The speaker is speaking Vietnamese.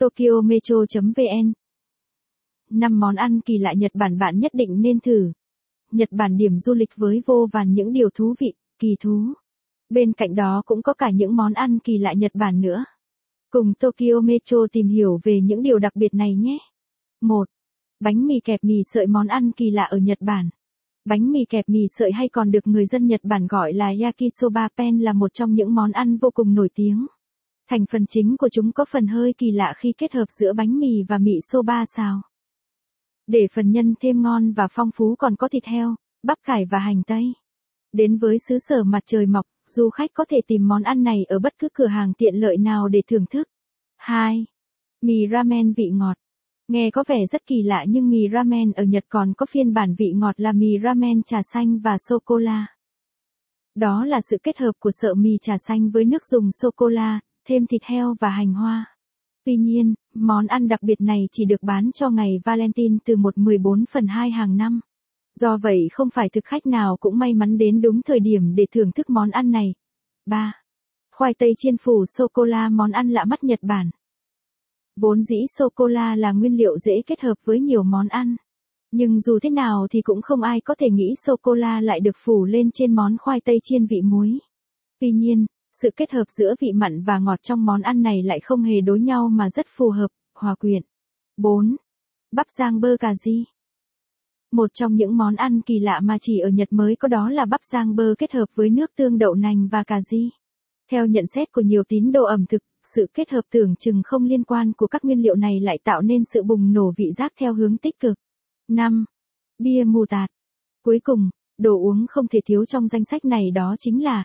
Tokyo Metro.vn năm món ăn kỳ lạ Nhật Bản bạn nhất định nên thử. Nhật Bản điểm du lịch với vô vàn những điều thú vị, kỳ thú. Bên cạnh đó cũng có cả những món ăn kỳ lạ Nhật Bản nữa. Cùng Tokyo Metro tìm hiểu về những điều đặc biệt này nhé. 1. Bánh mì kẹp mì sợi món ăn kỳ lạ ở Nhật Bản. Bánh mì kẹp mì sợi hay còn được người dân Nhật Bản gọi là yakisoba pen là một trong những món ăn vô cùng nổi tiếng. Thành phần chính của chúng có phần hơi kỳ lạ khi kết hợp giữa bánh mì và mì soba xào. Để phần nhân thêm ngon và phong phú còn có thịt heo, bắp cải và hành tây. Đến với xứ sở mặt trời mọc, du khách có thể tìm món ăn này ở bất cứ cửa hàng tiện lợi nào để thưởng thức. 2. Mì ramen vị ngọt. Nghe có vẻ rất kỳ lạ nhưng mì ramen ở Nhật còn có phiên bản vị ngọt là mì ramen trà xanh và sô-cô-la. Đó là sự kết hợp của sợ mì trà xanh với nước dùng sô-cô-la, thêm thịt heo và hành hoa. Tuy nhiên, món ăn đặc biệt này chỉ được bán cho ngày Valentine từ 1-14 phần 2 hàng năm. Do vậy không phải thực khách nào cũng may mắn đến đúng thời điểm để thưởng thức món ăn này. 3. Khoai tây chiên phủ sô-cô-la món ăn lạ mắt Nhật Bản. Vốn dĩ sô-cô-la là nguyên liệu dễ kết hợp với nhiều món ăn. Nhưng dù thế nào thì cũng không ai có thể nghĩ sô-cô-la lại được phủ lên trên món khoai tây chiên vị muối. Tuy nhiên, sự kết hợp giữa vị mặn và ngọt trong món ăn này lại không hề đối nhau mà rất phù hợp, hòa quyện. 4. Bắp rang bơ cà ri. Một trong những món ăn kỳ lạ mà chỉ ở Nhật mới có đó là bắp rang bơ kết hợp với nước tương đậu nành và cà ri. Theo nhận xét của nhiều tín đồ ẩm thực, sự kết hợp tưởng chừng không liên quan của các nguyên liệu này lại tạo nên sự bùng nổ vị giác theo hướng tích cực. 5. Bia mù tạt. Cuối cùng, đồ uống không thể thiếu trong danh sách này đó chính là